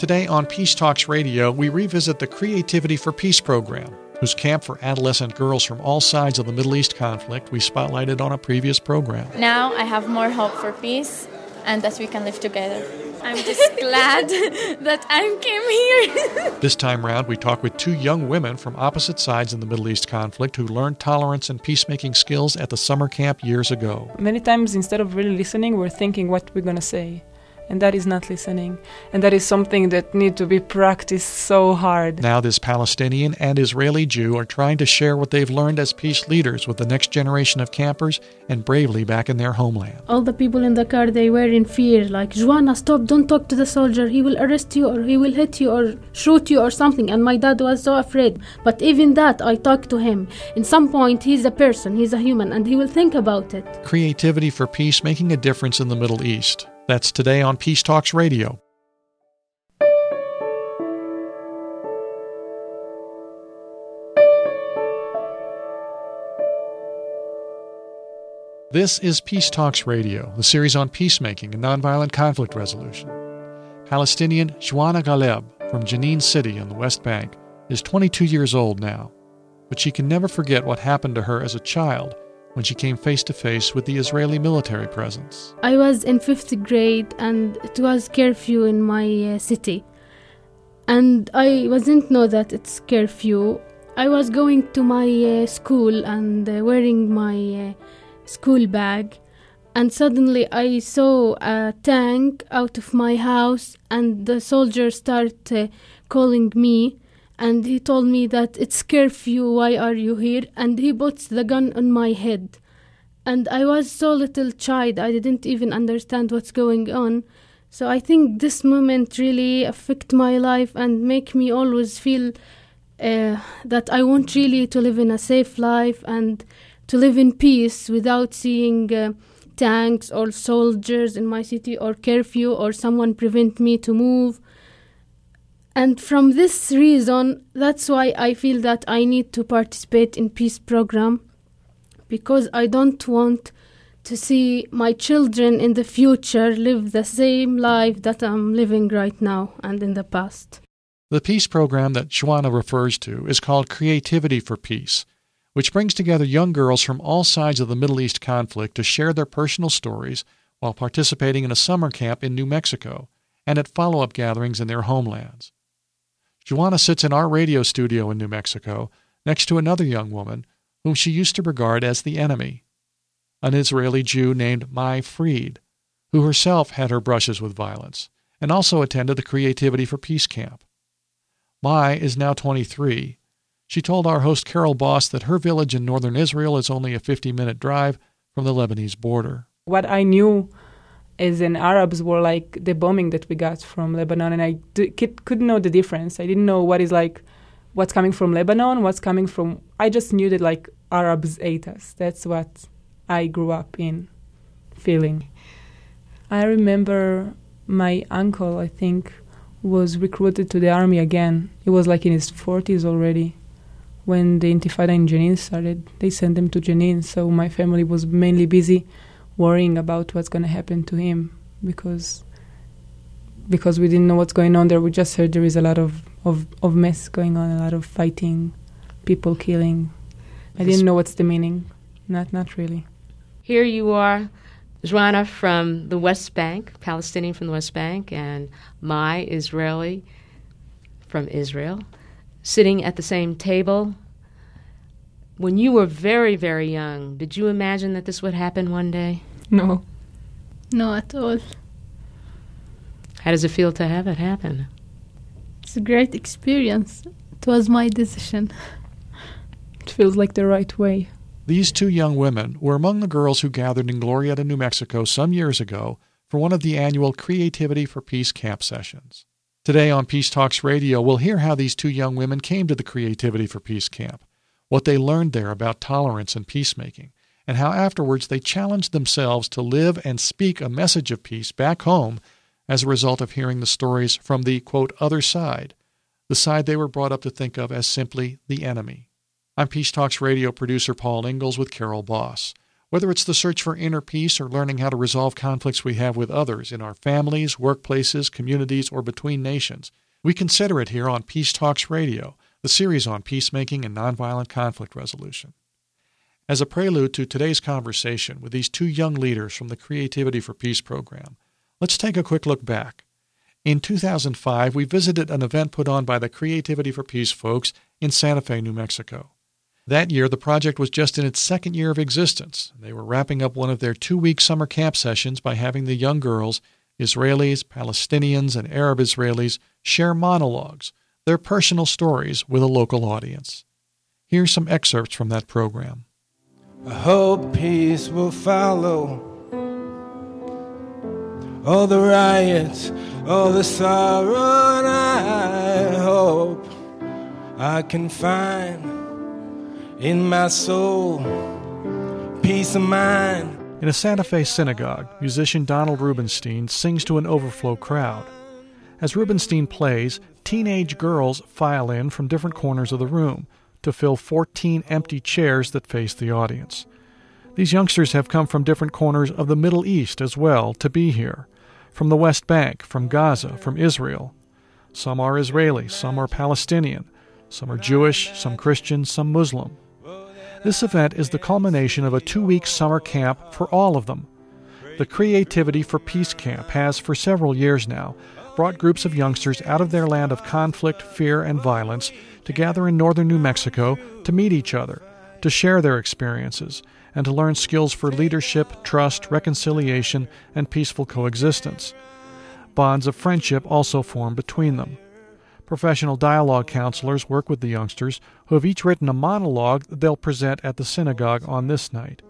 Today on Peace Talks Radio, we revisit the Creativity for Peace program, whose camp for adolescent girls from all sides of the Middle East conflict we spotlighted on a previous program. Now I have more hope for peace and that we can live together. I'm just glad that I came here. this time round, we talk with two young women from opposite sides in the Middle East conflict who learned tolerance and peacemaking skills at the summer camp years ago. Many times, instead of really listening, we're thinking what we're going to say and that is not listening. And that is something that need to be practiced so hard. Now this palestinian and israeli jew are trying to share what they've learned as peace leaders with the next generation of campers and bravely back in their homeland. All the people in the car they were in fear like joanna stop don't talk to the soldier. He will arrest you or he will hit you or shoot you or something. And my dad was so afraid. But even that i talked to him. In some point he's a person he's a human and he will think about it. Creativity for peace making a difference in the middle east that's today on Peace Talks Radio. This is Peace Talks Radio, the series on peacemaking and nonviolent conflict resolution. Palestinian Joanna Galeb from Jenin City in the West Bank is 22 years old now, but she can never forget what happened to her as a child when she came face to face with the Israeli military presence. I was in fifth grade and it was curfew in my uh, city. And I wasn't know that it's curfew. I was going to my uh, school and uh, wearing my uh, school bag. And suddenly I saw a tank out of my house and the soldiers start uh, calling me and he told me that it's curfew why are you here? And he puts the gun on my head. And i was so little child i didn't even understand what's going on. So i think this moment really affect my life and make me always feel uh, that i want really to live in a safe life and to live in peace without seeing uh, tanks or soldiers in my city or curfew or someone prevent me to move and from this reason that's why i feel that i need to participate in peace program because i don't want to see my children in the future live the same life that i'm living right now and in the past the peace program that Joanna refers to is called Creativity for Peace, which brings together young girls from all sides of the Middle East conflict to share their personal stories while participating in a summer camp in New Mexico and at follow up gatherings in their homelands. Joanna sits in our radio studio in New Mexico next to another young woman whom she used to regard as the enemy, an Israeli Jew named Mai Fried, who herself had her brushes with violence and also attended the Creativity for Peace camp. Mai is now 23. She told our host Carol Boss that her village in northern Israel is only a 50 minute drive from the Lebanese border. What I knew as in Arabs were like the bombing that we got from Lebanon, and I d- couldn't know the difference. I didn't know what is like what's coming from Lebanon, what's coming from. I just knew that like Arabs ate us. That's what I grew up in feeling. I remember my uncle, I think, was recruited to the army again. He was like in his 40s already when the Intifada in Jenin started. They sent him to Jenin, so my family was mainly busy worrying about what's going to happen to him because because we didn't know what's going on there. We just heard there is a lot of, of, of mess going on, a lot of fighting, people killing. I didn't know what's the meaning. Not not really. Here you are, Joanna from the West Bank, Palestinian from the West Bank, and Mai Israeli from Israel, sitting at the same table. When you were very, very young, did you imagine that this would happen one day? No. No, at all. How does it feel to have it happen? It's a great experience. It was my decision. It feels like the right way. These two young women were among the girls who gathered in Glorieta, New Mexico some years ago for one of the annual Creativity for Peace camp sessions. Today on Peace Talks Radio, we'll hear how these two young women came to the Creativity for Peace camp, what they learned there about tolerance and peacemaking, and how afterwards they challenged themselves to live and speak a message of peace back home as a result of hearing the stories from the quote other side, the side they were brought up to think of as simply the enemy. I'm Peace Talks radio producer Paul Ingalls with Carol Boss. Whether it's the search for inner peace or learning how to resolve conflicts we have with others in our families, workplaces, communities, or between nations, we consider it here on Peace Talks Radio, the series on peacemaking and nonviolent conflict resolution. As a prelude to today's conversation with these two young leaders from the Creativity for Peace program, let's take a quick look back. In 2005, we visited an event put on by the Creativity for Peace folks in Santa Fe, New Mexico. That year, the project was just in its second year of existence. They were wrapping up one of their two week summer camp sessions by having the young girls, Israelis, Palestinians, and Arab Israelis, share monologues, their personal stories, with a local audience. Here's some excerpts from that program. I hope peace will follow. All the riots, all the sorrow, and I hope I can find in my soul, peace of mind. In a Santa Fe synagogue, musician Donald Rubenstein sings to an overflow crowd. As Rubenstein plays, teenage girls file in from different corners of the room to fill 14 empty chairs that face the audience. These youngsters have come from different corners of the Middle East as well to be here from the West Bank, from Gaza, from Israel. Some are Israeli, some are Palestinian, some are Jewish, some Christian, some Muslim. This event is the culmination of a two week summer camp for all of them. The Creativity for Peace Camp has, for several years now, brought groups of youngsters out of their land of conflict, fear, and violence to gather in northern New Mexico to meet each other, to share their experiences, and to learn skills for leadership, trust, reconciliation, and peaceful coexistence. Bonds of friendship also form between them. Professional dialogue counselors work with the youngsters, who have each written a monologue that they'll present at the synagogue on this night.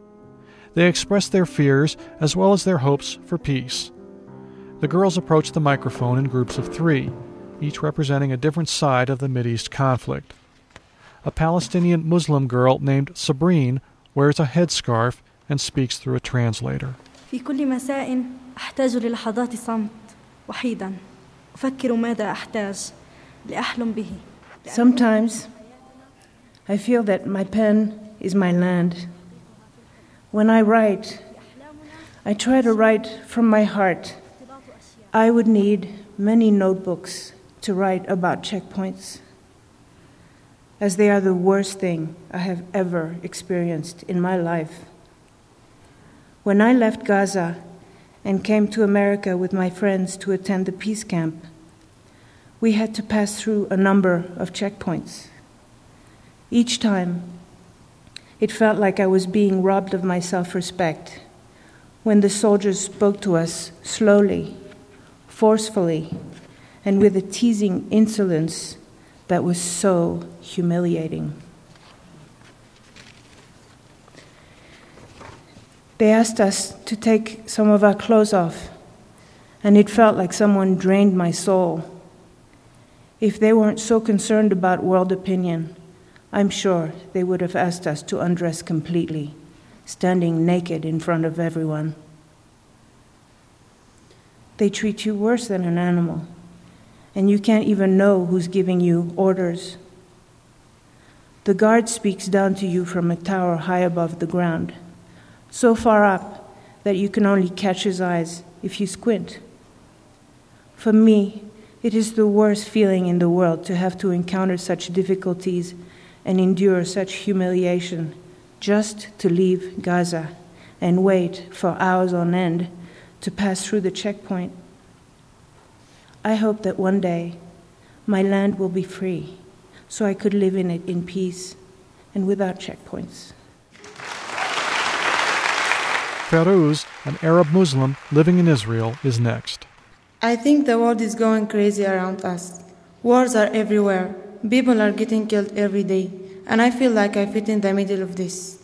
They express their fears as well as their hopes for peace. The girls approach the microphone in groups of three, each representing a different side of the Mideast conflict. A Palestinian Muslim girl named Sabrine wears a headscarf and speaks through a translator. في كل مساء أحتاج للحظات صمت وحيدا أفكر ماذا أحتاج Sometimes I feel that my pen is my land. When I write, I try to write from my heart. I would need many notebooks to write about checkpoints, as they are the worst thing I have ever experienced in my life. When I left Gaza and came to America with my friends to attend the peace camp, we had to pass through a number of checkpoints. Each time, it felt like I was being robbed of my self respect when the soldiers spoke to us slowly, forcefully, and with a teasing insolence that was so humiliating. They asked us to take some of our clothes off, and it felt like someone drained my soul. If they weren't so concerned about world opinion, I'm sure they would have asked us to undress completely, standing naked in front of everyone. They treat you worse than an animal, and you can't even know who's giving you orders. The guard speaks down to you from a tower high above the ground, so far up that you can only catch his eyes if you squint. For me, it is the worst feeling in the world to have to encounter such difficulties and endure such humiliation just to leave Gaza and wait for hours on end to pass through the checkpoint. I hope that one day my land will be free so I could live in it in peace and without checkpoints. Farouz, an Arab Muslim living in Israel, is next. I think the world is going crazy around us. Wars are everywhere. People are getting killed every day, and I feel like I fit in the middle of this.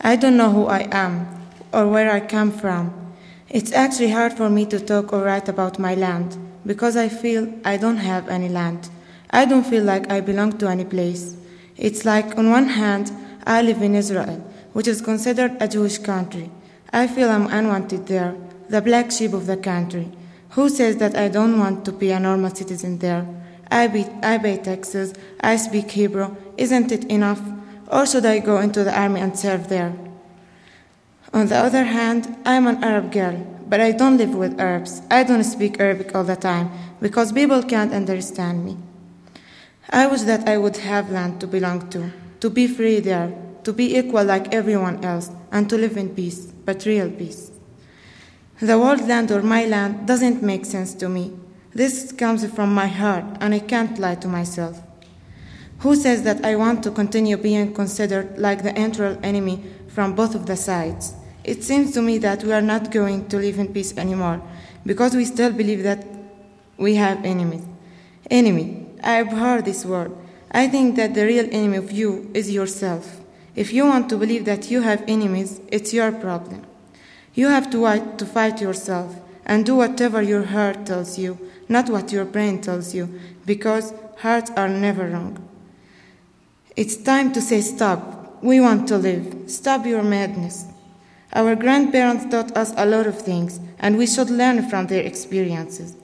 I don't know who I am or where I come from. It's actually hard for me to talk or write about my land because I feel I don't have any land. I don't feel like I belong to any place. It's like, on one hand, I live in Israel, which is considered a Jewish country. I feel I'm unwanted there, the black sheep of the country. Who says that I don't want to be a normal citizen there? I, be, I pay taxes, I speak Hebrew. Isn't it enough? Or should I go into the army and serve there? On the other hand, I'm an Arab girl, but I don't live with Arabs. I don't speak Arabic all the time because people can't understand me. I wish that I would have land to belong to, to be free there, to be equal like everyone else, and to live in peace, but real peace. The world land or my land doesn't make sense to me. This comes from my heart, and I can't lie to myself. Who says that I want to continue being considered like the internal enemy from both of the sides? It seems to me that we are not going to live in peace anymore because we still believe that we have enemies. Enemy, I abhor this word. I think that the real enemy of you is yourself. If you want to believe that you have enemies, it's your problem. You have to, fight, to fight yourself and do whatever your heart tells you, not what your brain tells you, because hearts are never wrong. It's time to say stop. We want to live. Stop your madness. Our grandparents taught us a lot of things, and we should learn from their experiences.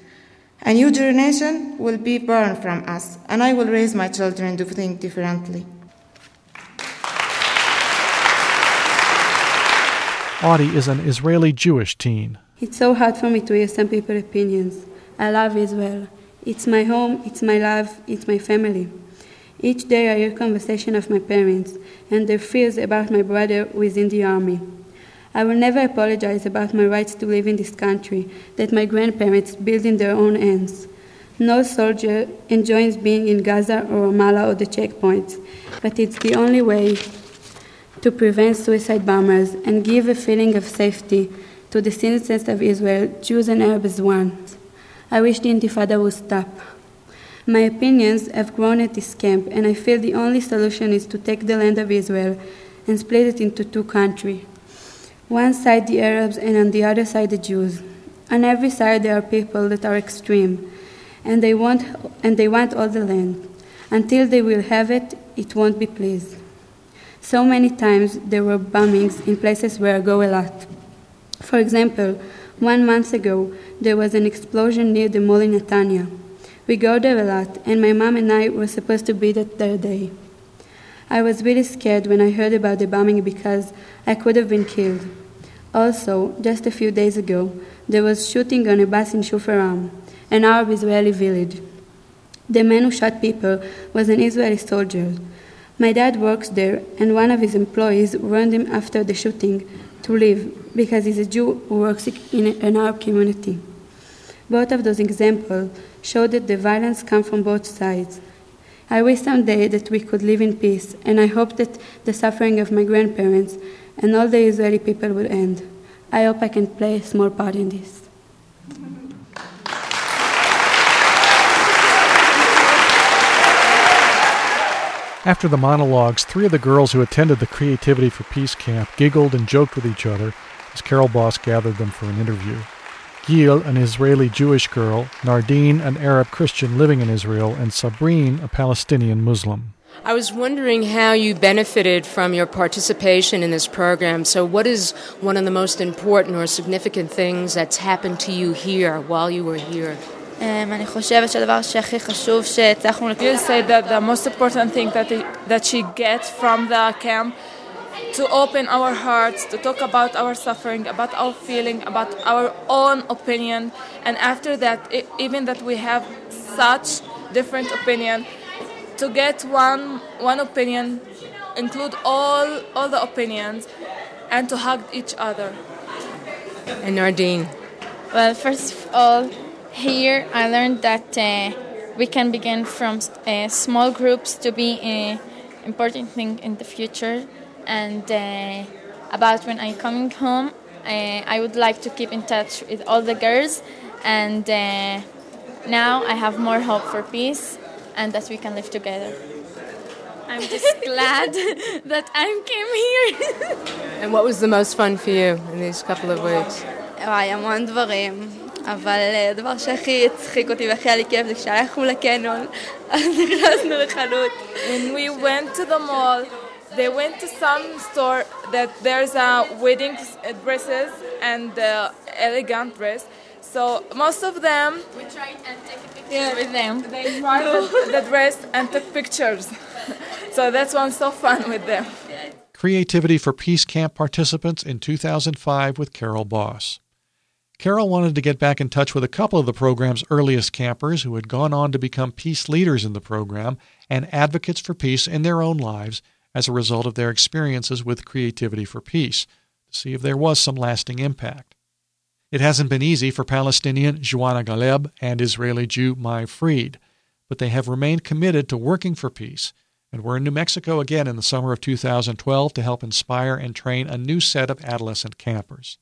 A new generation will be born from us, and I will raise my children to think differently. Audie is an Israeli Jewish teen. It's so hard for me to hear some people's opinions. I love Israel. It's my home, it's my love, it's my family. Each day I hear conversation of my parents and their fears about my brother within the army. I will never apologize about my rights to live in this country that my grandparents built in their own hands. No soldier enjoys being in Gaza or Ramallah or the checkpoints, but it's the only way to prevent suicide bombers and give a feeling of safety to the citizens of Israel, Jews and Arabs one. I wish the Intifada would stop. My opinions have grown at this camp, and I feel the only solution is to take the land of Israel and split it into two countries. One side the Arabs, and on the other side the Jews. On every side there are people that are extreme, and they want, and they want all the land. Until they will have it, it won't be pleased. So many times there were bombings in places where I go a lot. For example, one month ago there was an explosion near the mall in Netanya. We go there a lot, and my mom and I were supposed to be there that day. I was really scared when I heard about the bombing because I could have been killed. Also, just a few days ago, there was shooting on a bus in Shufaram, an Arab Israeli village. The man who shot people was an Israeli soldier. My dad works there, and one of his employees warned him after the shooting to leave because he's a Jew who works in an Arab community. Both of those examples show that the violence comes from both sides. I wish someday that we could live in peace, and I hope that the suffering of my grandparents and all the Israeli people will end. I hope I can play a small part in this. After the monologues, three of the girls who attended the Creativity for Peace camp giggled and joked with each other as Carol Boss gathered them for an interview. Gil, an Israeli Jewish girl, Nardine, an Arab Christian living in Israel, and Sabrine, a Palestinian Muslim. I was wondering how you benefited from your participation in this program. So, what is one of the most important or significant things that's happened to you here while you were here? אני חושבת שהדבר שהכי חשוב שהצלחנו... You say that the most important thing that, that she gets from the camp to open our hearts, to talk about our suffering, about our feeling, about our own opinion, and after that, even that we have such different opinion, to get one one opinion, include all all the opinions, and to hug each other. And Nardine. Well, first of all, here I learned that uh, we can begin from uh, small groups to be an important thing in the future and uh, about when I'm coming home, uh, I would like to keep in touch with all the girls, and uh, now I have more hope for peace and that we can live together. I'm just glad that I came here. and what was the most fun for you in these couple of weeks? וואי, המון דברים. אבל הדבר שהכי הצחיק אותי והכי היה לי כיף זה כשהלכנו לקנון, אז נכנסנו לחנות. When we went to the mall, they went to some store that there's a wedding dresses and uh, elegant dress. So most of them we tried and take pictures yeah, with them. They tried the, the dress and took pictures. so that's one so fun with them. Creativity for Peace Camp participants in 2005 with Carol Boss. Carol wanted to get back in touch with a couple of the program's earliest campers who had gone on to become peace leaders in the program and advocates for peace in their own lives as a result of their experiences with Creativity for Peace, to see if there was some lasting impact. It hasn't been easy for Palestinian Joanna Galeb and Israeli Jew Mai Fried, but they have remained committed to working for peace and were in New Mexico again in the summer of 2012 to help inspire and train a new set of adolescent campers.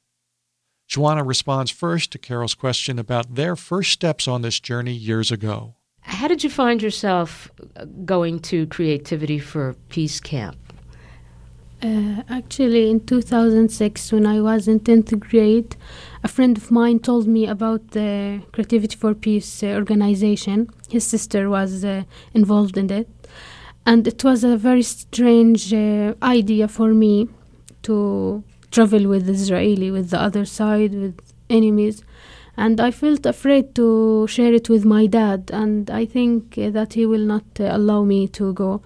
Joanna responds first to Carol's question about their first steps on this journey years ago. How did you find yourself going to Creativity for Peace Camp? Uh, actually, in 2006, when I was in 10th grade, a friend of mine told me about the Creativity for Peace uh, organization. His sister was uh, involved in it. And it was a very strange uh, idea for me to travel with Israeli, with the other side, with enemies. And I felt afraid to share it with my dad, and I think uh, that he will not uh, allow me to go.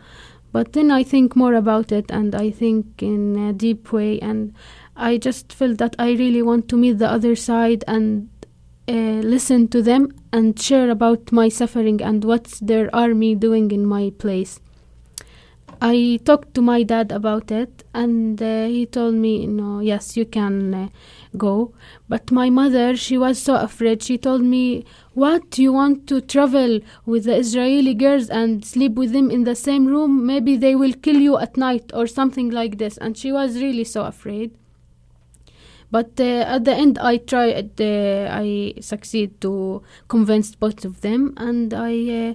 But then I think more about it, and I think in a deep way, and I just felt that I really want to meet the other side and uh, listen to them and share about my suffering and what's their army doing in my place. I talked to my dad about it, and uh, he told me, know, yes, you can uh, go. But my mother, she was so afraid. She told me, What? You want to travel with the Israeli girls and sleep with them in the same room? Maybe they will kill you at night or something like this. And she was really so afraid. But uh, at the end, I tried, uh, I succeed to convince both of them, and I. Uh,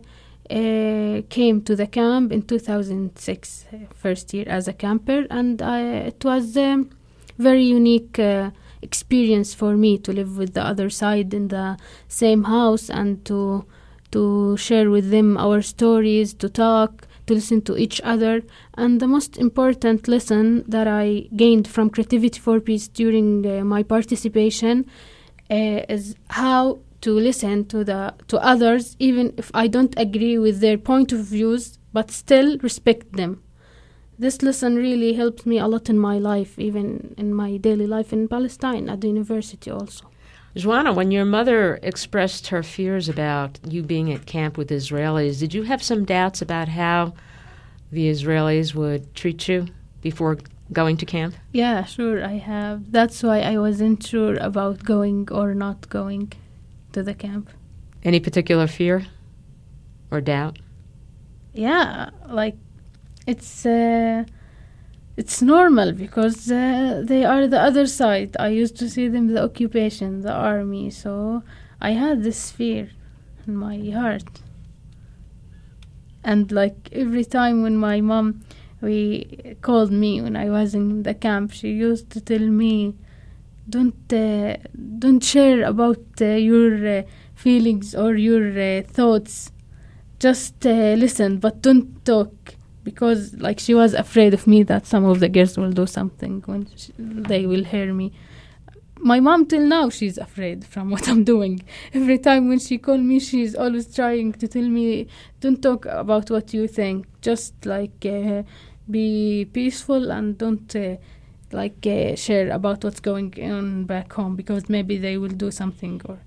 uh, came to the camp in 2006, uh, first year as a camper, and I, it was um, very unique uh, experience for me to live with the other side in the same house and to to share with them our stories, to talk, to listen to each other. And the most important lesson that I gained from Creativity for Peace during uh, my participation uh, is how to listen to the to others even if I don't agree with their point of views but still respect them. This lesson really helped me a lot in my life, even in my daily life in Palestine at the university also. Joanna, when your mother expressed her fears about you being at camp with Israelis, did you have some doubts about how the Israelis would treat you before going to camp? Yeah, sure, I have. That's why I wasn't sure about going or not going to the camp. Any particular fear or doubt? Yeah, like it's uh, it's normal because uh, they are the other side. I used to see them the occupation, the army, so I had this fear in my heart. And like every time when my mom we called me when I was in the camp, she used to tell me don't uh, don't share about uh, your uh, feelings or your uh, thoughts just uh, listen but don't talk because like she was afraid of me that some of the girls will do something when she, they will hear me. My mom till now she's afraid from what i'm doing. Every time when she call me she's always trying to tell me don't talk about what you think. Just like uh, be peaceful and don't like uh, share about what's going on back home because maybe they will do something or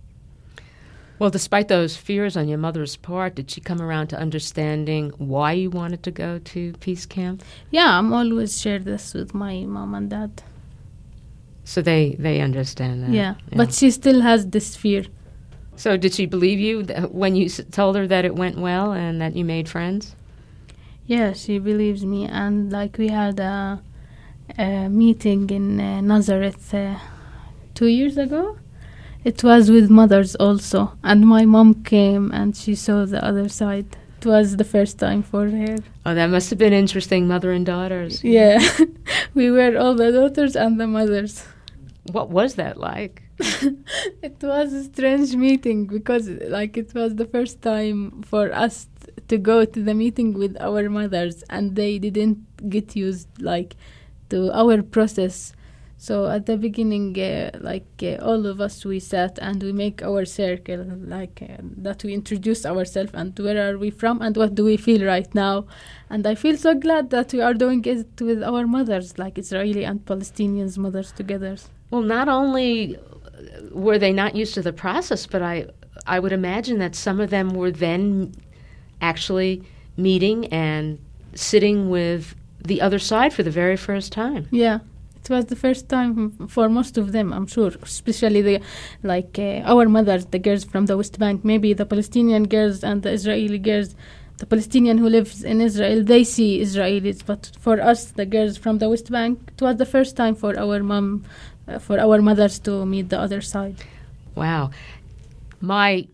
well despite those fears on your mother's part did she come around to understanding why you wanted to go to peace camp? Yeah i'm always share this with my mom and dad. So they they understand that. Yeah, yeah. but she still has this fear. So did she believe you when you told her that it went well and that you made friends? Yeah she believes me. And like we had a a meeting in uh, Nazareth uh, two years ago. It was with mothers also, and my mom came and she saw the other side. It was the first time for her. Oh, that must have been interesting, mother and daughters. Yeah, we were all the daughters and the mothers. What was that like? it was a strange meeting because, like, it was the first time for us to go to the meeting with our mothers, and they didn't get used like to our process So at the beginning, uh, like uh, all of us, we sat and we make our circle, like uh, that we introduce ourselves and where are we from and what do we feel right now. And I feel so glad that we are doing it with our mothers, like Israeli and Palestinians mothers together. Well, not only were they not used to the process, but I I would imagine that some of them were then actually meeting and sitting with the other side for the very first time. Yeah. It was the first time for most of them, I'm sure, especially the like uh, our mothers, the girls from the West Bank, maybe the Palestinian girls and the Israeli girls. The Palestinian who lives in Israel, they see Israelis, but for us, the girls from the West Bank, it was the first time for our mom, uh, for our mothers to meet the other side. Wow, Mai,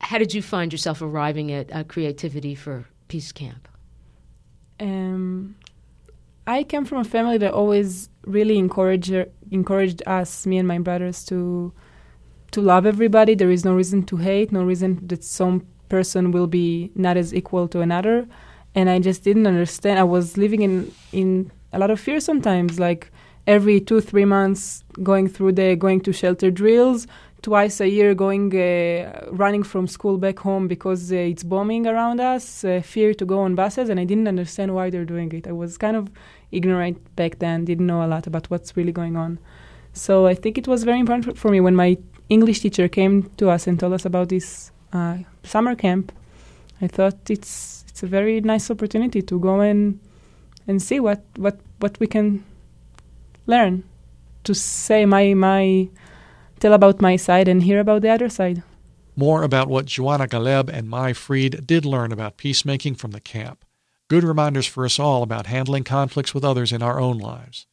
how did you find yourself arriving at uh, creativity for Peace Camp? Um, I came from a family that always really encouraged encouraged us, me and my brothers, to to love everybody. There is no reason to hate, no reason that some person will be not as equal to another. And I just didn't understand. I was living in in a lot of fear sometimes, like every two three months going through the going to shelter drills twice a year going uh, running from school back home because uh, it's bombing around us uh, fear to go on buses and i didn't understand why they're doing it i was kind of ignorant back then didn't know a lot about what's really going on so i think it was very important for me when my english teacher came to us and told us about this uh, summer camp i thought it's it's a very nice opportunity to go and and see what what what we can learn to say my my tell about my side and hear about the other side. More about what Joanna Galeb and Mai Fried did learn about peacemaking from the camp. Good reminders for us all about handling conflicts with others in our own lives.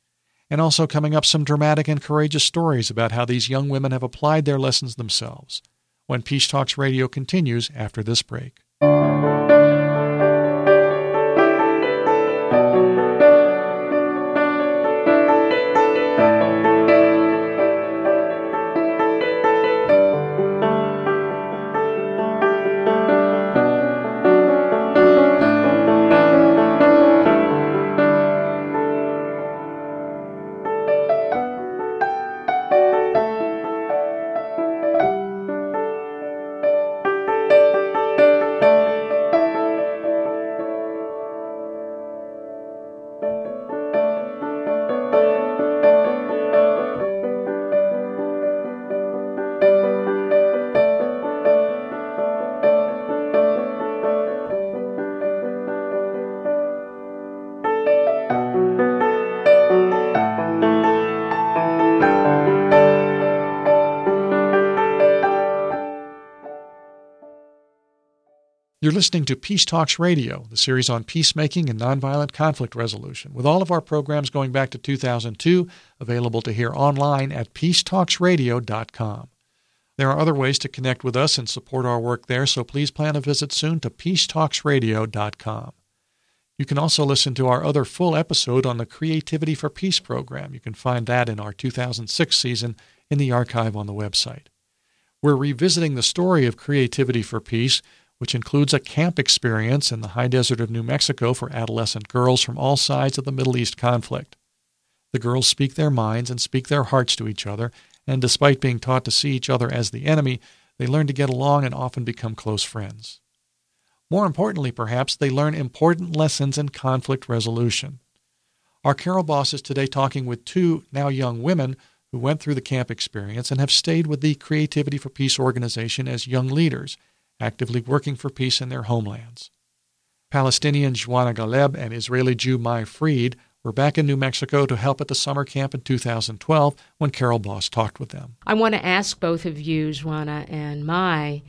And also coming up some dramatic and courageous stories about how these young women have applied their lessons themselves. When Peace Talks Radio continues after this break. Listening to Peace Talks Radio, the series on peacemaking and nonviolent conflict resolution, with all of our programs going back to 2002, available to hear online at peacetalksradio.com. There are other ways to connect with us and support our work there, so please plan a visit soon to peacetalksradio.com. You can also listen to our other full episode on the Creativity for Peace program. You can find that in our 2006 season in the archive on the website. We're revisiting the story of Creativity for Peace which includes a camp experience in the high desert of New Mexico for adolescent girls from all sides of the Middle East conflict. The girls speak their minds and speak their hearts to each other, and despite being taught to see each other as the enemy, they learn to get along and often become close friends. More importantly, perhaps, they learn important lessons in conflict resolution. Our Carol Boss is today talking with two now young women who went through the camp experience and have stayed with the Creativity for Peace organization as young leaders actively working for peace in their homelands. Palestinian Joanna Galeb and Israeli Jew Mai Fried were back in New Mexico to help at the summer camp in 2012 when Carol Boss talked with them. I want to ask both of you, Joanna and Mai,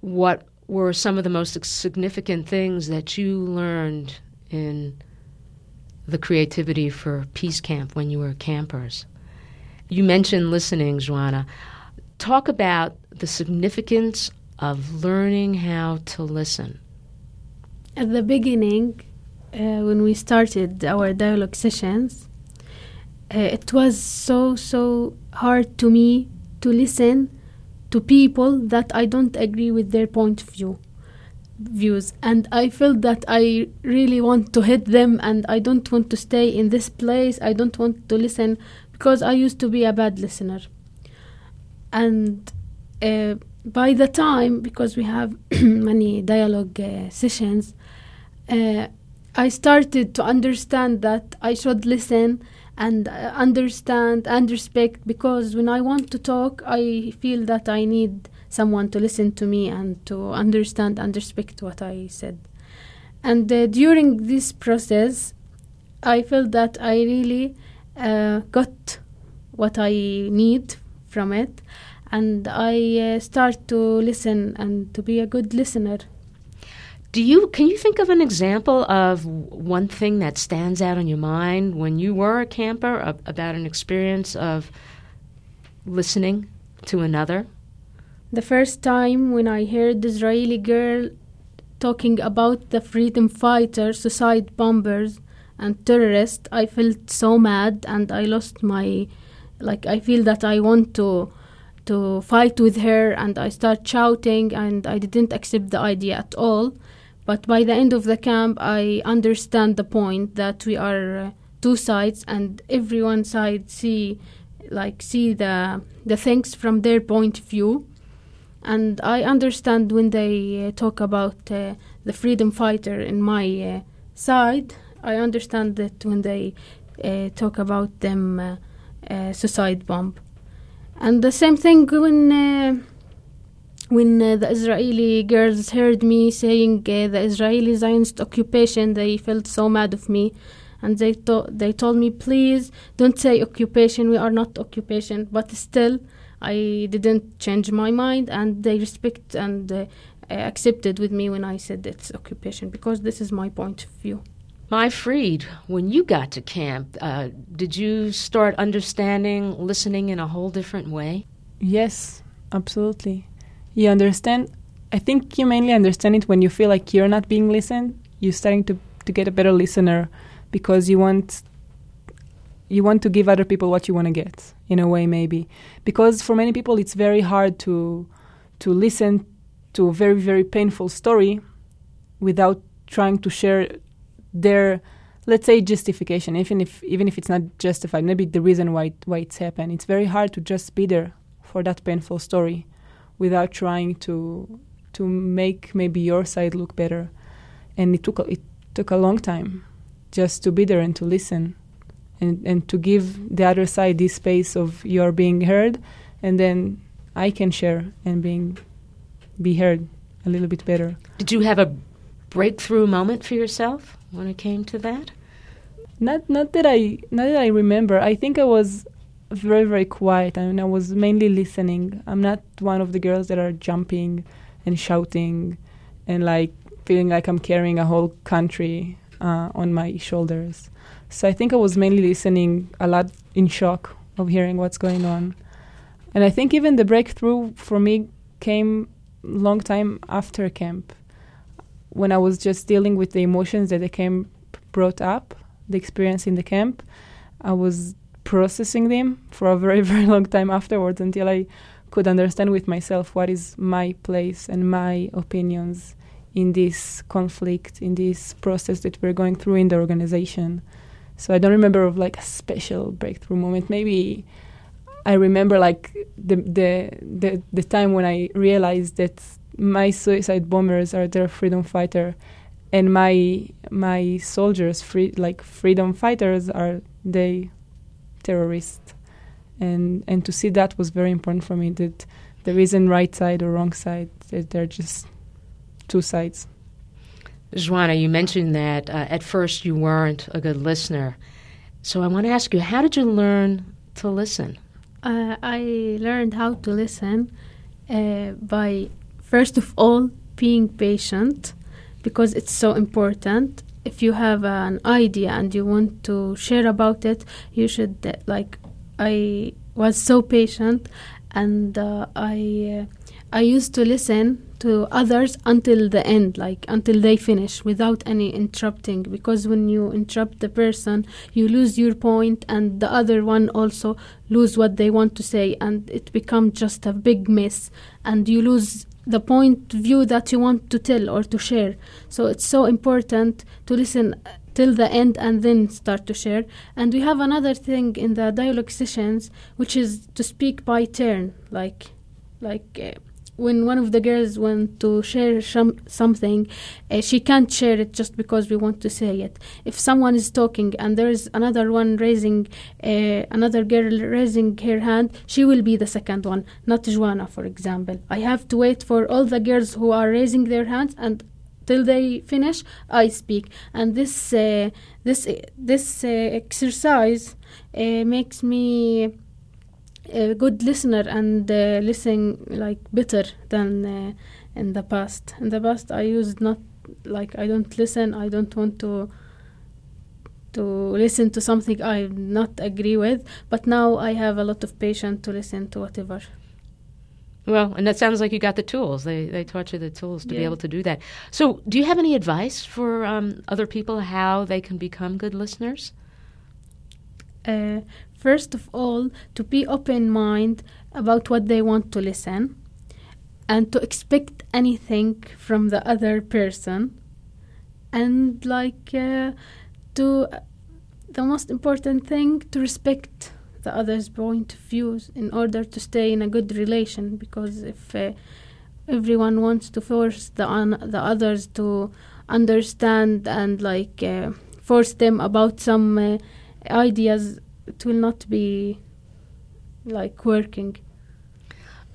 what were some of the most significant things that you learned in the creativity for Peace Camp when you were campers? You mentioned listening, Joanna. Talk about the significance of learning how to listen? At the beginning, uh, when we started our dialogue sessions, uh, it was so, so hard to me to listen to people that I don't agree with their point of view. views and i felt that i really want to hit them and i don't want to stay in this place i don't want to listen because i used to be a bad listener and uh, by the time because we have many dialogue uh, sessions uh, i started to understand that i should listen and uh, understand and respect because when i want to talk i feel that i need someone to listen to me and to understand and respect what I said. And uh, during this process, I felt that I really uh, got what I need from it, and I uh, start to listen and to be a good listener. Do you can you think of an example of one thing that stands out in your mind when you were a camper about an experience of listening to another? The first time when I heard the Israeli girl talking about the freedom fighters, suicide bombers, and terrorists, I felt so mad and I lost my like I feel that I want to to fight with her and I start shouting and I didn't accept the idea at all. But by the end of the camp, I understand the point that we are uh, two sides and every one side see like see the the things from their point of view and I understand when they uh, talk about uh, the freedom fighter in my uh, side. I understand that when they uh, talk about them uh, suicide bomb, and the same thing when uh, when uh, the Israeli girls heard me saying uh, the Israeli Zionist occupation, they felt so mad of me. And they, they told me, please don't say occupation, we are not occupation. But still, I didn't change my mind, and they respect and uh, accepted with me when I said it's occupation because this is my point of view. Mai Fried, when you got to camp, uh, did you start understanding listening in a whole different way? Yes, absolutely. You understand. I think you mainly understand it when you feel like you're not being listened. You're starting to, to get a better listener because you want you want to give other people what you want to get in a way maybe because for many people it's very hard to to listen to a very very painful story without trying to share their let's say justification even if even if it's not justified maybe the reason why why it's happened. It's very hard to just be there for that painful story without trying to to make maybe your side look better. And it took a, it took a long time just to be there and to listen and, and to give the other side this space of you're being heard. And then I can share and being be heard a little bit better. Did you have a breakthrough moment for yourself when it came to that? Not not that I not that I remember. I think I was very very quiet I and mean, I was mainly listening. I'm not one of the girls that are jumping and shouting and like feeling like I'm carrying a whole country uh, on my shoulders. So I think I was mainly listening a lot in shock of hearing what's going on. And I think even the breakthrough for me came long time after camp when I was just dealing with the emotions that the camp brought up, the experience in the camp. I was processing them for a very, very long time afterwards until I could understand with myself what is my place and my opinions in this conflict, in this process that we're going through in the organization. So I don't remember of like a special breakthrough moment. Maybe I remember like the the the, the time when I realized that my suicide bombers are their freedom fighter, and my my soldiers, free like freedom fighters, are they terrorists, and and to see that was very important for me. That there isn't right side or wrong side. That they're just two sides. Joanna, you mentioned that uh, at first you weren't a good listener. So I want to ask you, how did you learn to listen? Uh, I learned how to listen uh, by, first of all, being patient because it's so important. If you have an idea and you want to share about it, you should, uh, like, I was so patient and uh, I, uh, I used to listen to others until the end, like until they finish without any interrupting. Because when you interrupt the person, you lose your point, and the other one also lose what they want to say, and it becomes just a big mess, and you lose the point view that you want to tell or to share. So it's so important to listen till the end and then start to share. And we have another thing in the dialogue sessions, which is to speak by turn, like like. Uh, when one of the girls want to share some, something, uh, she can't share it just because we want to say it. If someone is talking and there is another one raising, uh, another girl raising her hand, she will be the second one, not Joanna, for example. I have to wait for all the girls who are raising their hands and till they finish, I speak. And this uh, this this uh, exercise uh, makes me a good listener and uh, listen like better than uh, in the past. In the past, I used not like I don't listen. I don't want to to listen to something I not agree with. But now I have a lot of patience to listen to whatever. Well, and that sounds like you got the tools. They they taught you the tools to Yeah. be able to do that. So, do you have any advice for um, other people how they can become good listeners? uh, first of all to be open mind about what they want to listen and to expect anything from the other person. And like uh, to the most important thing to respect the other's point of views in order to stay in a good relation because if uh, everyone wants to force the the others to understand and like uh, force them about some uh, ideas it will not be like working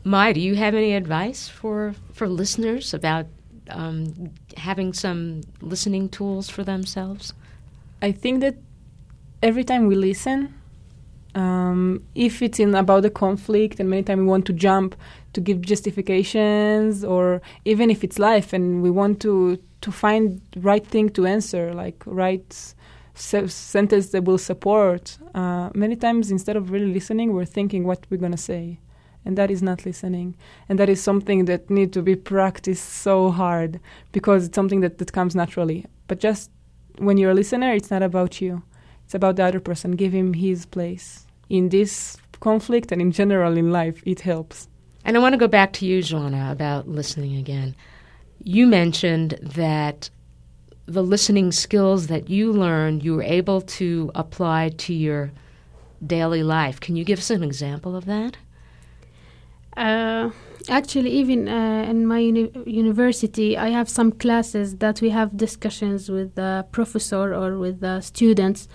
Mai, do you have any advice for for listeners about um, having some listening tools for themselves? I think that every time we listen, um, if it's in about a conflict, and many times we want to jump to give justifications, or even if it's life and we want to to find right thing to answer, like right se- sentence that will support. Uh, many times, instead of really listening, we're thinking what we're gonna say, and that is not listening, and that is something that need to be practiced so hard because it's something that, that comes naturally. But just when you're a listener, it's not about you. It's about the other person. Give him his place in this conflict and in general in life. It helps. And I want to go back to you, Joanna, about listening again. You mentioned that the listening skills that you learned, you were able to apply to your daily life. Can you give us an example of that? Uh, actually, even uh, in my uni- university, I have some classes that we have discussions with the professor or with the students,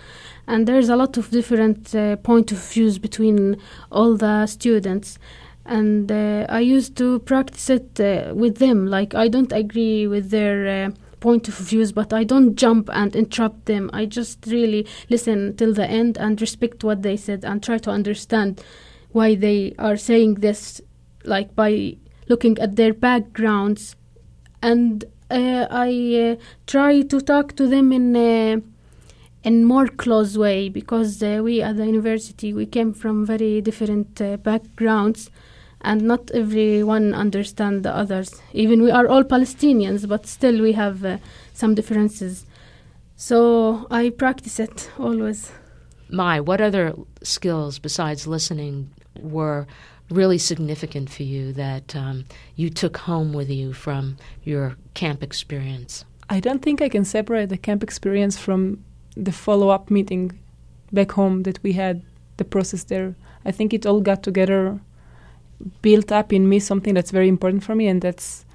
and there's a lot of different uh, point of views between all the students. And uh, I used to practice it uh, with them. Like I don't agree with their uh, point of views, but I don't jump and interrupt them. I just really listen till the end and respect what they said and try to understand why they are saying this like by looking at their backgrounds and uh, i uh, try to talk to them in uh, in more close way because uh, we at the university we came from very different uh, backgrounds and not everyone understand the others even we are all palestinians but still we have uh, some differences so i practice it always Mai, what other skills besides listening were really significant for you that um, you took home with you from your camp experience? I don't think I can separate the camp experience from the follow up meeting back home that we had, the process there. I think it all got together, built up in me something that's very important for me, and that's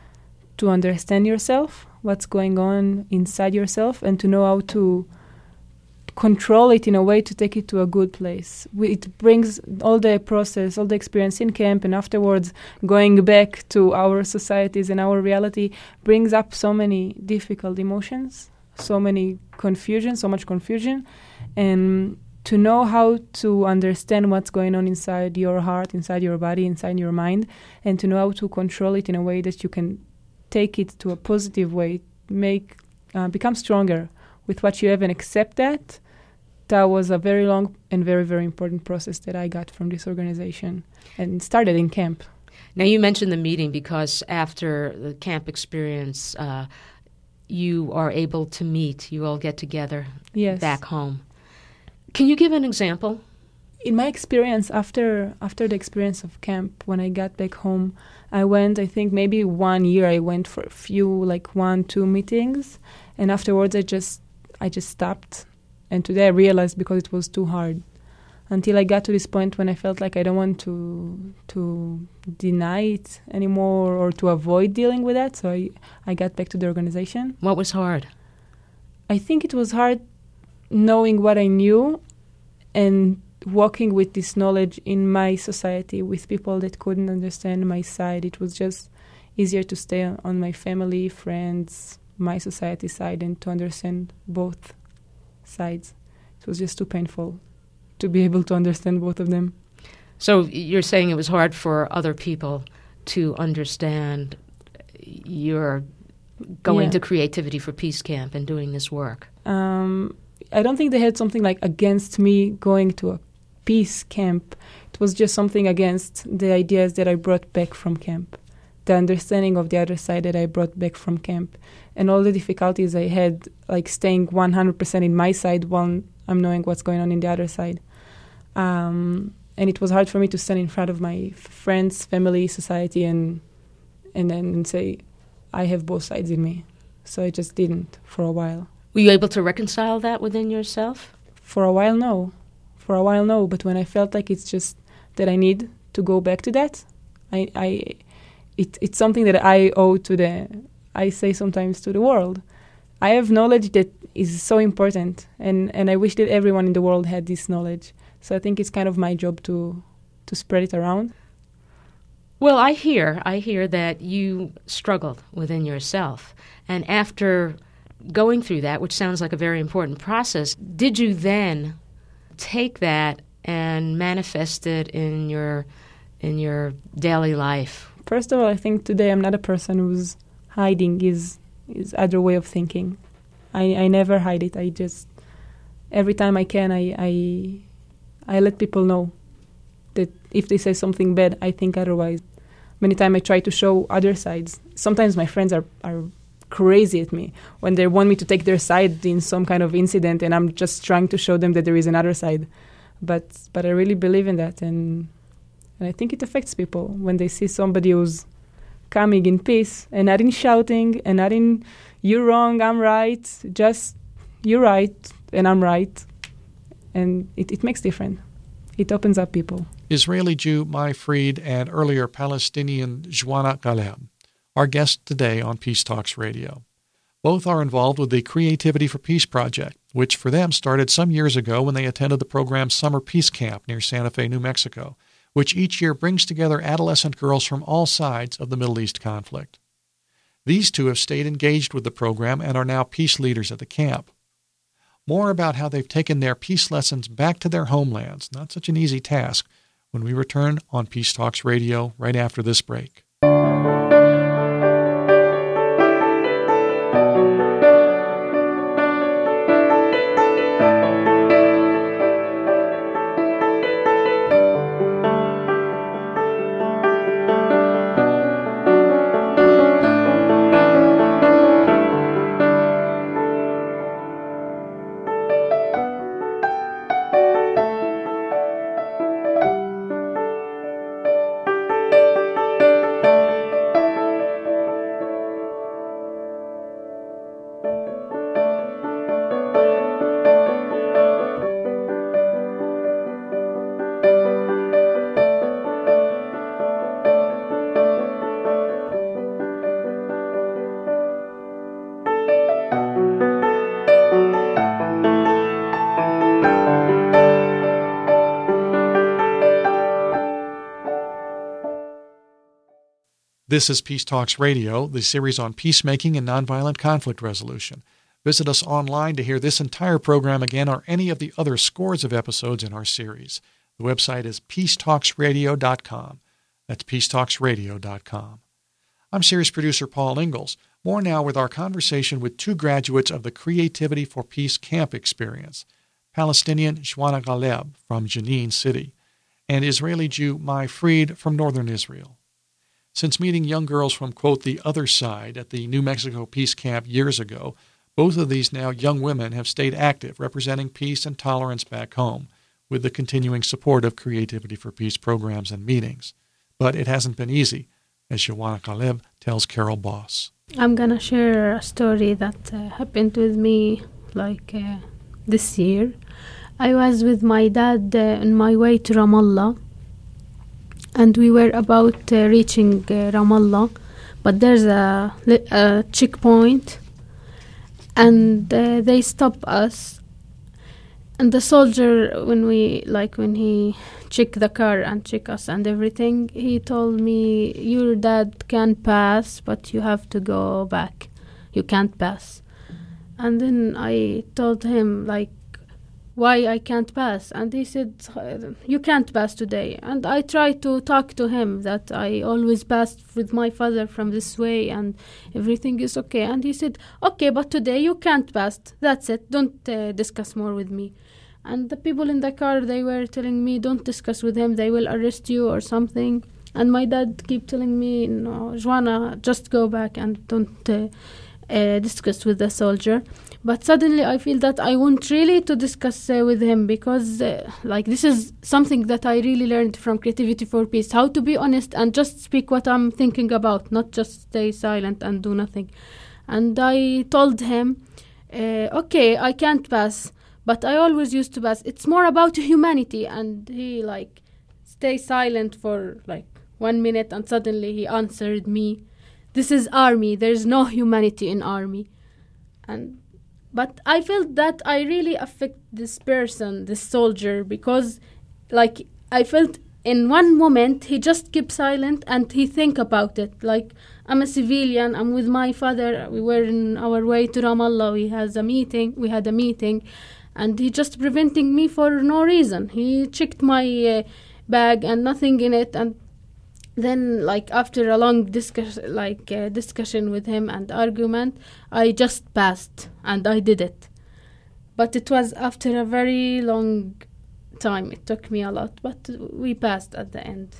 to understand yourself, what's going on inside yourself, and to know how to control it in a way to take it to a good place. We, it brings all the process, all the experience in camp, and afterwards going back to our societies and our reality brings up so many difficult emotions, so many confusion, so much confusion, and to know how to understand what's going on inside your heart, inside your body, inside your mind, and to know how to control it in a way that you can take it to a positive way, make uh, become stronger with what you have and accept that that was a very long and very very important process that I got from this organization and started in camp. Now you mentioned the meeting because after the camp experience, uh, you are able to meet. You all get together Yes. back home. Can you give an example? in my experience after after the experience of camp when i got back home i went i think maybe one year i went for a few like one two meetings. And afterwards i just i just stopped. And today i realized because it was too hard. Until i got to this point when i felt like i don't want to to deny it anymore or to avoid dealing with that. So i i got back to the organization. What was hard? I think it was hard knowing what i knew and walking with this knowledge in my society with people that couldn't understand my side. It was just easier to stay on my family, friends, my society side, and to understand both sides. It was just too painful to be able to understand both of them. So you're saying it was hard for other people to understand your going yeah. to Creativity for Peace Camp and doing this work? Um, I don't think they had something like against me going to a peace camp. It was just something against the ideas that I brought back from camp, the understanding of the other side that I brought back from camp, and all the difficulties I had, like staying 100% in my side while I'm knowing what's going on in the other side. Um, and it was hard for me to stand in front of my friends, family, society, and and then say, I have both sides in me. So I just didn't for a while. Were you able to reconcile that within yourself? For a while, no. For a while no. But when i felt like it's just that i need to go back to that i i it, it's something that i owe to the i say sometimes to the world. I have knowledge that is so important and and i wish that everyone in the world had this knowledge. So i think it's kind of my job to to spread it around. Well i hear i hear that you struggled within yourself. And after going through that which sounds like a very important process did you then take that and manifest it in your in your daily life? First of all, I think today I'm not a person who's hiding his his other way of thinking. I, I never hide it. I just every time I can I, I I let people know that if they say something bad, I think otherwise. Many times I try to show other sides. Sometimes my friends are, are crazy at me when they want me to take their side in some kind of incident and I'm just trying to show them that there is another side. But but I really believe in that and and I think it affects people when they see somebody who's coming in peace and not in shouting and not in you're wrong, I'm right, just you're right and I'm right. And it, it makes difference. It opens up people. Israeli Jew Mai Fried and earlier Palestinian Joanna Galeb our guest today on Peace Talks Radio. Both are involved with the Creativity for Peace project, which for them started some years ago when they attended the program's Summer Peace Camp near Santa Fe, New Mexico, which each year brings together adolescent girls from all sides of the Middle East conflict. These two have stayed engaged with the program and are now peace leaders at the camp. More about how they've taken their peace lessons back to their homelands, not such an easy task, when we return on Peace Talks Radio right after this break. This is Peace Talks Radio, the series on peacemaking and nonviolent conflict resolution. Visit us online to hear this entire program again or any of the other scores of episodes in our series. The website is peacetalksradio.com. That's peacetalksradio.com. I'm series producer Paul Ingles. More now with our conversation with two graduates of the Creativity for Peace Camp experience Palestinian Joanna Galeb from Jenin City and Israeli Jew Mai Fried from northern Israel. Since meeting young girls from, quote, the other side at the New Mexico Peace Camp years ago, both of these now young women have stayed active, representing peace and tolerance back home, with the continuing support of Creativity for Peace programs and meetings. But it hasn't been easy, as Joanna Galeb tells Carol Boss. I'm gonna share a story that uh, happened with me like uh, this year. I was with my dad uh, on my way to Ramallah, and we were about uh, reaching uh, Ramallah, but there's a, a checkpoint, and uh, they stop us. And the soldier, when we like when he check the car and check us and everything, he told me, "Your dad can pass, but you have to go back. You can't pass." And then I told him like why I can't pass, and he said, "Uh, "You can't pass today." And I tried to talk to him that I always passed with my father from this way, and everything is okay. And he said, "Okay, but today you can't pass. That's it. Don't uh, discuss more with me." And the people in the car they were telling me, "Don't discuss with him. They will arrest you or something." And my dad keep telling me, "No, Joanna, just go back and don't." Uh, uh, discuss with the soldier but suddenly i feel that i want really to discuss uh, with him because uh, like this is something that i really learned from creativity for peace how to be honest and just speak what i'm thinking about not just stay silent and do nothing. And i told him uh, okay i can't pass but i always used to pass. It's more about humanity. And he like stay silent for like one minute and suddenly he answered me this is army. There's no humanity in army. And but i felt that i really affect this person this soldier because like i felt in one moment he just kept silent and he think about it. Like i'm a civilian i'm with my father we were in our way to ramallah we has a meeting we had a meeting and he just preventing me for no reason. He checked my uh, bag and nothing in it and then like after a long discuss like uh, discussion with him and argument i just passed and i did it. But it was after a very long time. It took me a lot but we passed at the end.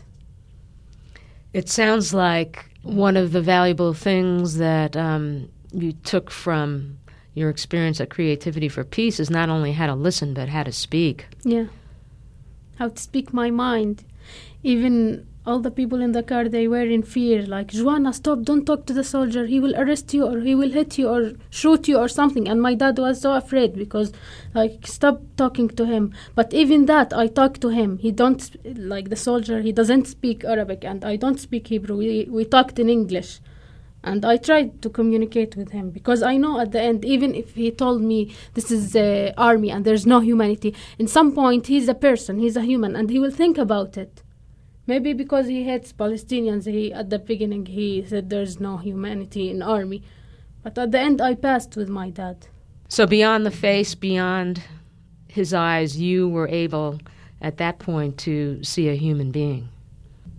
It sounds like one of the valuable things that um, you took from your experience at Creativity for Peace is not only how to listen, but how to speak. yeah. How to speak my mind. Even all the people in the car they were in fear like joanna stop don't talk to the soldier. He will arrest you or he will hit you or shoot you or something. And my dad was so afraid because like stop talking to him. But even that i talked to him. He don't like the soldier he doesn't speak arabic and i don't speak hebrew. We, we talked in english. And I tried to communicate with him because I know at the end, even if he told me this is uh, army and there's no humanity, in some point he's a person, he's a human, and he will think about it. Maybe because he hates Palestinians, he at the beginning he said there's no humanity in army, but at the end I passed with my dad. So, beyond the face, beyond his eyes, you were able at that point to see a human being.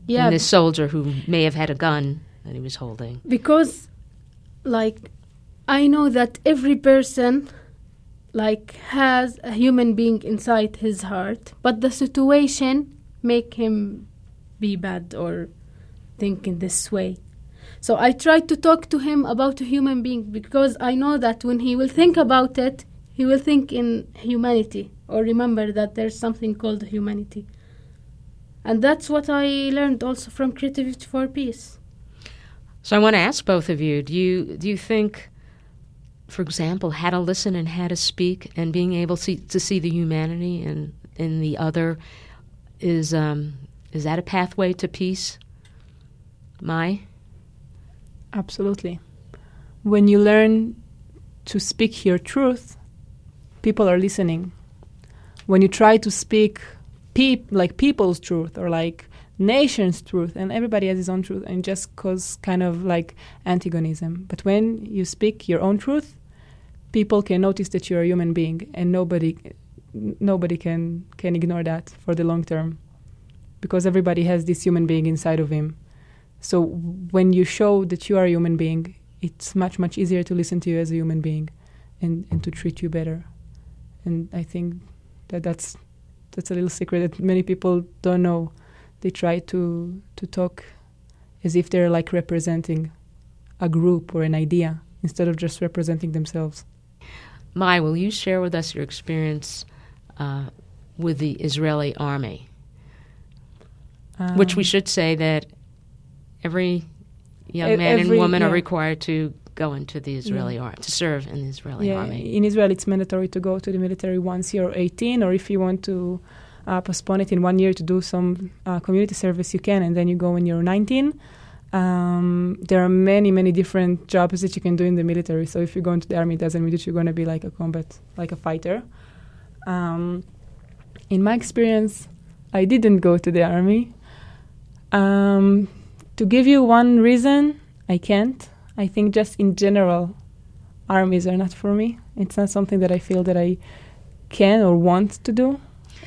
Yeah. And this soldier who may have had a gun that he was holding. because like i know that every person like has a human being inside his heart but the situation make him be bad or think in this way. So i tried to talk to him about a human being because i know that when he will think about it he will think in humanity or remember that there's something called humanity. And that's what i learned also from creativity for peace. So, I want to ask both of you do you, do you think, for example, how to listen and how to speak and being able to, to see the humanity in, in the other is, um, is that a pathway to peace? Mai? Absolutely. When you learn to speak your truth, people are listening. When you try to speak like people's truth or like nation's truth, and everybody has his own truth, and just cause kind of like antagonism. But when you speak your own truth, people can notice that you're a human being, and nobody, nobody can can ignore that for the long term, because everybody has this human being inside of him. So when you show that you are a human being, it's much much easier to listen to you as a human being, and and to treat you better. And I think that that's that's a little secret that many people don't know. They try to to talk as if they're like representing a group or an idea instead of just representing themselves. Mai, will you share with us your experience uh, with the Israeli army? Which we Um, should say that every young man every- and woman are required to go into the Israeli Yeah. army, to serve in the Israeli yeah, army. in Israel, it's mandatory to go to the military once you're 18, or if you want to uh, postpone it in one year to do some uh, community service, you can, and then you go when you're 19. Um, there are many, many different jobs that you can do in the military. So if you go into the army, it doesn't mean that you're going to be like a combat, like a fighter. Um, in my experience, I didn't go to the army. Um, to give you one reason, I can't. I think just in general, armies are not for me. It's not something that I feel that I can or want to do.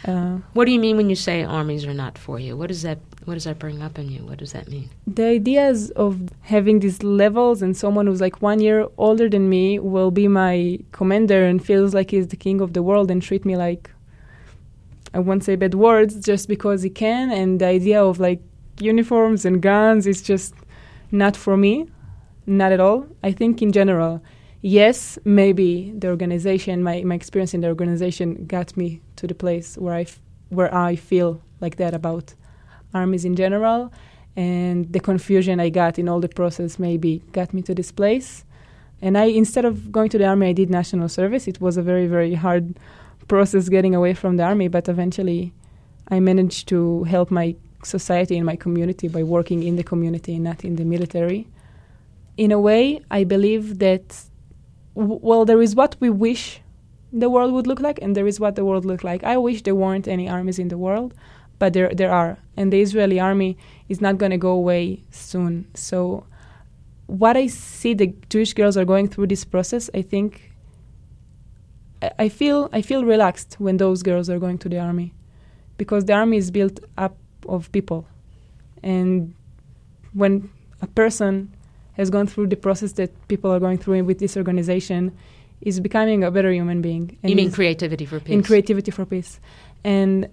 Uh, What do you mean when you say armies are not for you? What does that What does that bring up in you? What does that mean? the ideas of having these levels and someone who's like one year older than me will be my commander and feels like he's the king of the world and treat me like I won't say bad words just because he can and the idea of like uniforms and guns is just not for me not at all I think in general yes maybe the organization my, my experience in the organization got me to the place where I f- where I feel like that about armies in general and the confusion I got in all the process maybe got me to this place. And I, instead of going to the army, I did national service. It was a very, very hard process getting away from the army, but eventually I managed to help my society and my community by working in the community and not in the military. In a way, I believe that, w- well, there is what we wish the world would look like, and there is what the world look like. I wish there weren't any armies in the world, but there there are, and the Israeli army is not going to go away soon. So, what I see the Jewish girls are going through this process, I think. I feel I feel relaxed when those girls are going to the army, because the army is built up of people, and when a person has gone through the process that people are going through with this organization, is becoming a better human being. You mean creativity for peace? in creativity for peace and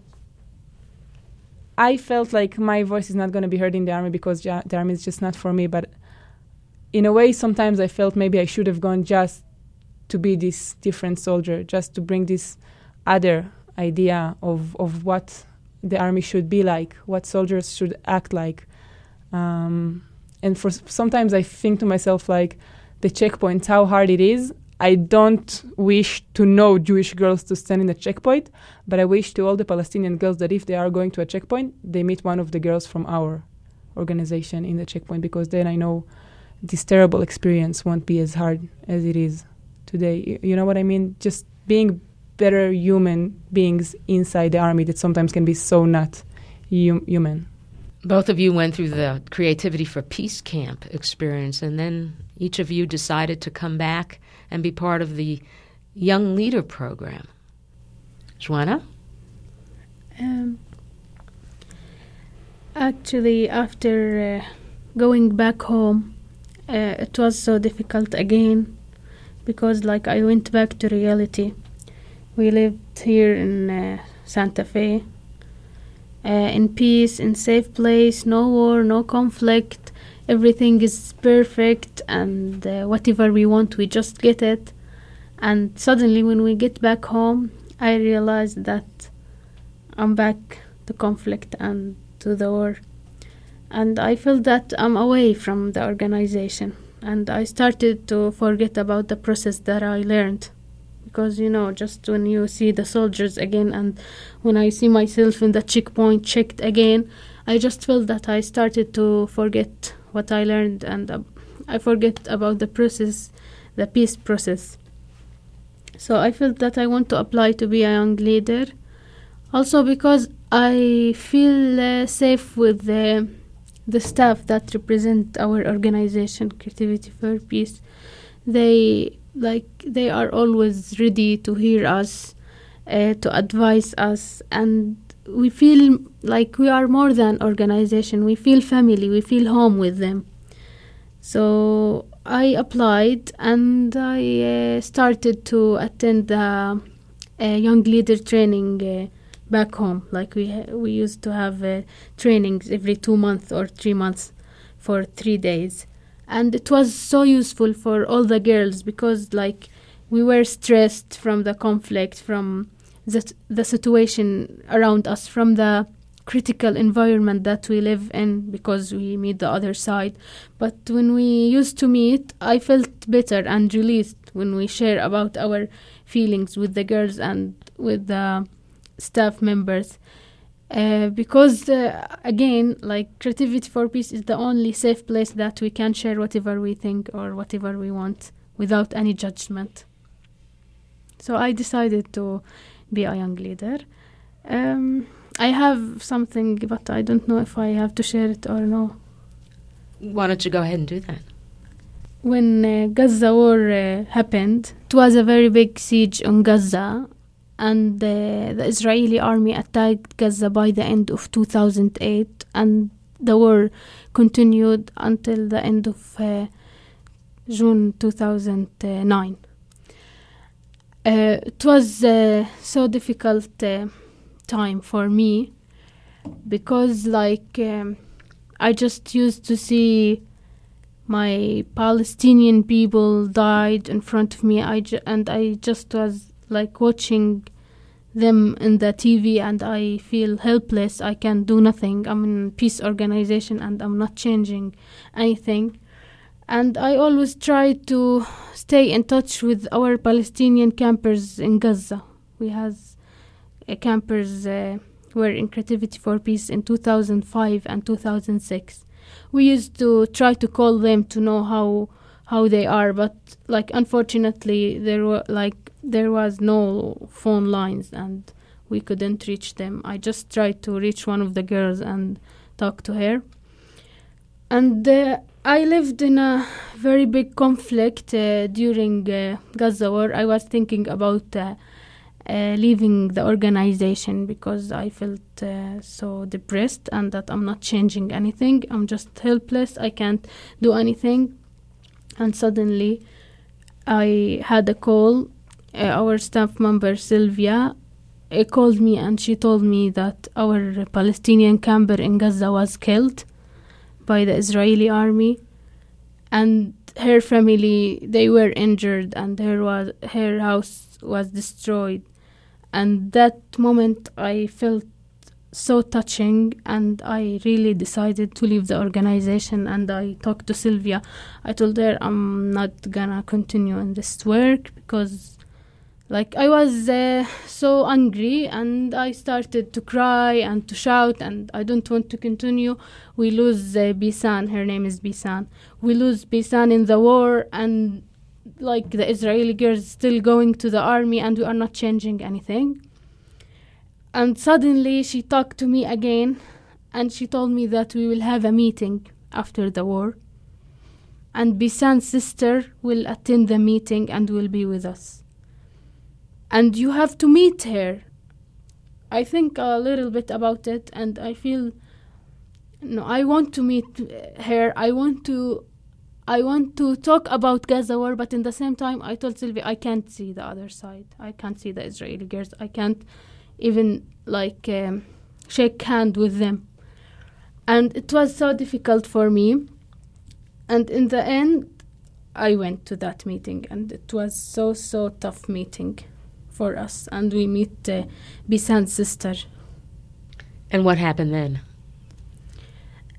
i felt like my voice is not going to be heard in the army because ja- the army is just not for me but in a way sometimes i felt maybe i should have gone just to be this different soldier just to bring this other idea of, of what the army should be like what soldiers should act like um, and for sometimes i think to myself like the checkpoints how hard it is I don't wish to know Jewish girls to stand in a checkpoint, but I wish to all the Palestinian girls that if they are going to a checkpoint, they meet one of the girls from our organization in the checkpoint because then I know this terrible experience won't be as hard as it is today. You know what I mean? Just being better human beings inside the army that sometimes can be so not hum- human. Both of you went through the Creativity for Peace camp experience, and then each of you decided to come back and be part of the Young Leader program. Joanna? Um, actually, after uh, going back home, uh, it was so difficult again because, like, I went back to reality. We lived here in uh, Santa Fe, uh, in peace, in safe place, no war, no conflict. Everything is perfect, and uh, whatever we want, we just get it. And suddenly, when we get back home, I realized that I'm back to conflict and to the war. And I felt that I'm away from the organization. And I started to forget about the process that I learned. Because, you know, just when you see the soldiers again and when I see myself in the checkpoint checked again, I just felt that I started to forget what I learned and uh, I forget about the process, the peace process. So I felt that I want to apply to be a young leader. Also because I feel uh, safe with the the staff that represent our organization, Creativity for Peace. They like they are always ready to hear us, uh, to advise us, and we feel like we are more than organization. We feel family. We feel home with them. So I applied and I uh, started to attend the uh, young leader training uh, back home. Like we we used to have uh, trainings every two months or three months for three days, and it was so useful for all the girls because like we were stressed from the conflict from the, the situation around us from the critical environment that we live in because we meet the other side. But when we used to meet, I felt better and released when we share about our feelings with the girls and with the staff members. Uh, because uh, again, like creativity for peace is the only safe place that we can share whatever we think or whatever we want without any judgment. So I decided to be a young leader. Um, I have something, but I don't know if I have to share it or no. Why don't you go ahead and do that? When uh, Gaza war uh, happened, it was a very big siege on Gaza, and uh, the Israeli army attacked Gaza by the end of 2008, and the war continued until the end of uh, June 2009. Uh, it was uh, so difficult uh, time for me because like um, I just used to see my Palestinian people died in front of me I ju- and I just was like watching them in the TV and I feel helpless I can do nothing. I'm in peace organization and I'm not changing anything. And I always try to stay in touch with our Palestinian campers in Gaza. We has uh, campers uh, were in Creativity for Peace in 2005 and 2006. We used to try to call them to know how how they are, but like unfortunately there were like there was no phone lines and we couldn't reach them. I just tried to reach one of the girls and talk to her. And uh, I lived in a very big conflict uh, during uh, Gaza war. I was thinking about uh, uh, leaving the organization because I felt uh, so depressed and that I'm not changing anything. I'm just helpless. I can't do anything. And suddenly, I had a call. Uh, our staff member Sylvia uh, called me and she told me that our Palestinian camper in Gaza was killed by the Israeli army, and her family they were injured and her was her house was destroyed and that moment I felt so touching and I really decided to leave the organization and I talked to Sylvia. I told her I'm not gonna continue in this work because like I was uh, so angry and I started to cry and to shout and I don't want to continue. We lose uh, Bisan, her name is Bisan. We lose Bisan in the war and like the Israeli girls still going to the army and we are not changing anything. And suddenly she talked to me again and she told me that we will have a meeting after the war. And Bisan's sister will attend the meeting and will be with us. And you have to meet her. I think a little bit about it and I feel no, I want to meet her. I want to I want to talk about Gaza war, but in the same time, I told Sylvia I can't see the other side. I can't see the Israeli girls. I can't even like um, shake hand with them, and it was so difficult for me. And in the end, I went to that meeting, and it was so so tough meeting for us. And we meet uh, Bisan's sister. And what happened then?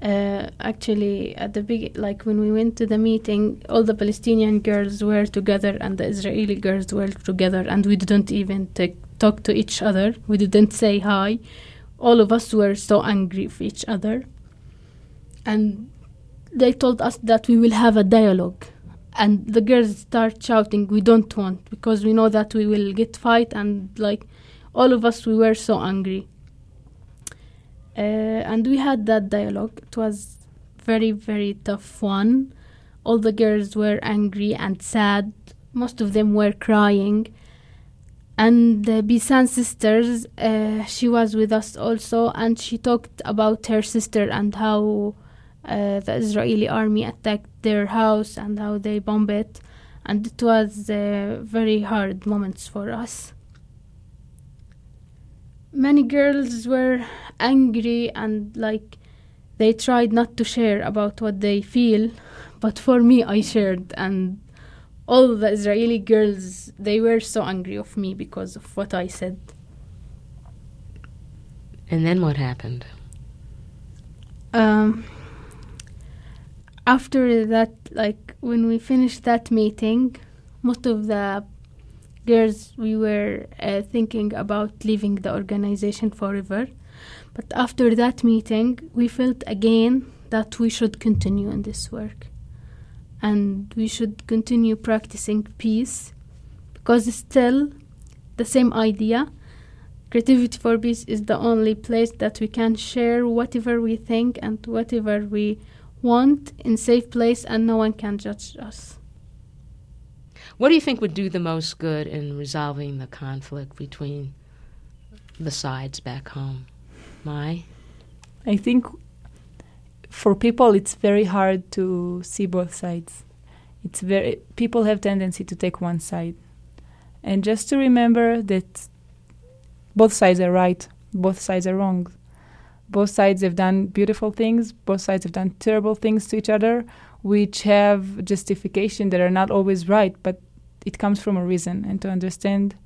Uh, actually, at the big, like when we went to the meeting, all the Palestinian girls were together and the Israeli girls were together, and we didn't even talk to each other. We didn't say hi. All of us were so angry with each other, and they told us that we will have a dialogue. And the girls start shouting, "We don't want," because we know that we will get fight, and like all of us, we were so angry. Uh, and we had that dialogue. It was very very tough one. All the girls were angry and sad. Most of them were crying. And uh, Bisan's sisters, uh, she was with us also, and she talked about her sister and how uh, the Israeli army attacked their house and how they bombed it, and it was uh, very hard moments for us. Many girls were angry and like they tried not to share about what they feel. But for me i shared. And all the israeli girls they were so angry of me because of what i said. And then what happened? Um, after that, like when we finished that meeting, most of the girls we were uh, thinking about leaving the organization forever. But after that meeting, we felt again that we should continue in this work and we should continue practicing peace because it's still the same idea creativity for peace is the only place that we can share whatever we think and whatever we want in safe place and no one can judge us. What do you think would do the most good in resolving the conflict between the sides back home? My i think for people it's very hard to see both sides. It's very people have tendency to take one side. And just to remember that both sides are right both sides are wrong both sides have done beautiful things both sides have done terrible things to each other which have justification that are not always right but it comes from a reason. And to understand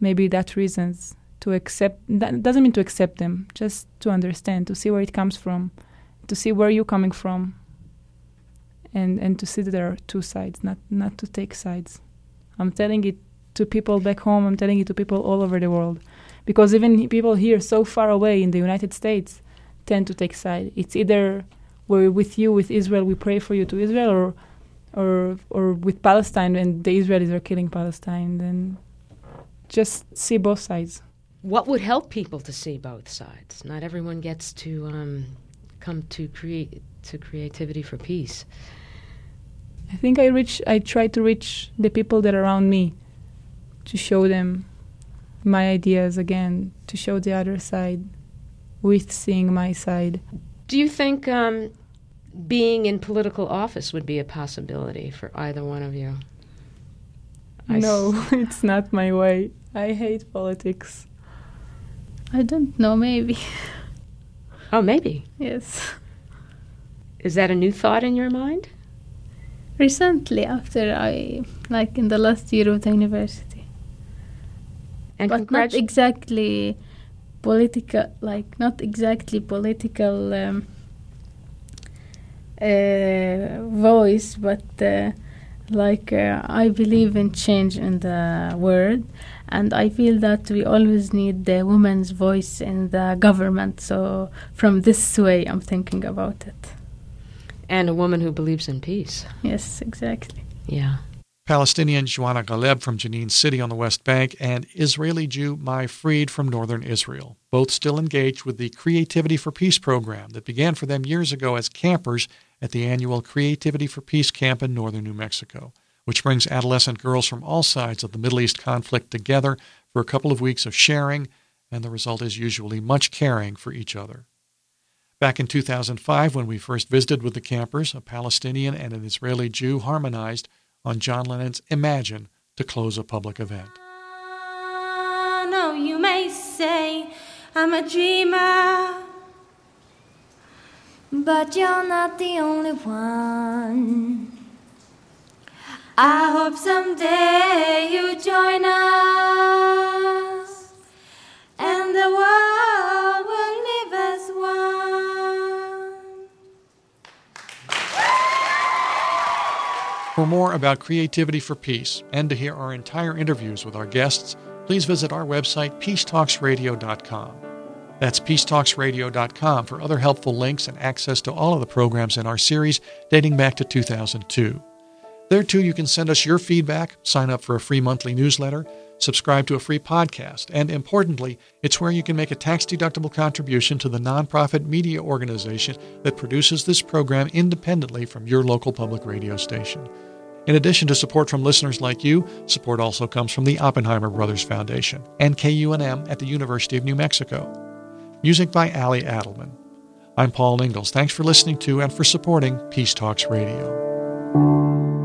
maybe that reasons to accept that doesn't mean to accept them just to understand to see where it comes from to see where you're coming from and and to see that there are two sides not not to take sides. I'm telling it to people back home i'm telling it to people all over the world because even people here so far away in the united states tend to take side. It's either we're with you with israel we pray for you to israel or or or with palestine and the israelis are killing palestine then just see both sides. What would help people to see both sides? Not everyone gets to um, come to create to creativity for peace. I think I reach I try to reach the people that are around me to show them my ideas again, to show the other side with seeing my side. Do you think um, being in political office would be a possibility for either one of you? no, it's not my way. I hate politics. I don't know, maybe. Oh, maybe. Yes. Is that a new thought in your mind? Recently, after I, like in the last year of the university. And but not exactly political, like not exactly political um, uh, voice, but uh, like uh, I believe in change in the world, and I feel that we always need the woman's voice in the government. So from this way, I'm thinking about it. And a woman who believes in peace. Yes, exactly. Yeah. Palestinian Joanna Galeb from Jenin City on the West Bank, and Israeli Jew Mai Fried from northern Israel, both still engaged with the Creativity for Peace program that began for them years ago as campers at the annual Creativity for Peace camp in northern New Mexico, which brings adolescent girls from all sides of the Middle East conflict together for a couple of weeks of sharing, and the result is usually much caring for each other. Back in 2005, when we first visited with the campers, a Palestinian and an Israeli Jew harmonized on John Lennon's Imagine to close a public event. No, you may say I'm a dreamer, but you're not the only one. I hope someday you join us, For more about Creativity for Peace and to hear our entire interviews with our guests, please visit our website, peacetalksradio.com. That's peacetalksradio.com for other helpful links and access to all of the programs in our series dating back to 2002. There, too, you can send us your feedback, sign up for a free monthly newsletter, subscribe to a free podcast, and importantly, it's where you can make a tax deductible contribution to the nonprofit media organization that produces this program independently from your local public radio station. In addition to support from listeners like you, support also comes from the Oppenheimer Brothers Foundation and KUNM at the University of New Mexico. Music by Ali Adelman. I'm Paul Ingles. Thanks for listening to and for supporting Peace Talks Radio.